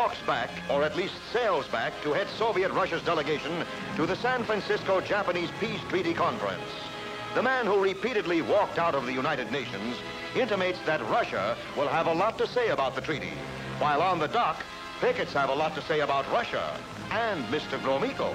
walks back, or at least sails back, to head Soviet Russia's delegation to the San Francisco Japanese Peace Treaty Conference. The man who repeatedly walked out of the United Nations intimates that Russia will have a lot to say about the treaty, while on the dock, pickets have a lot to say about Russia and Mr. Gromyko.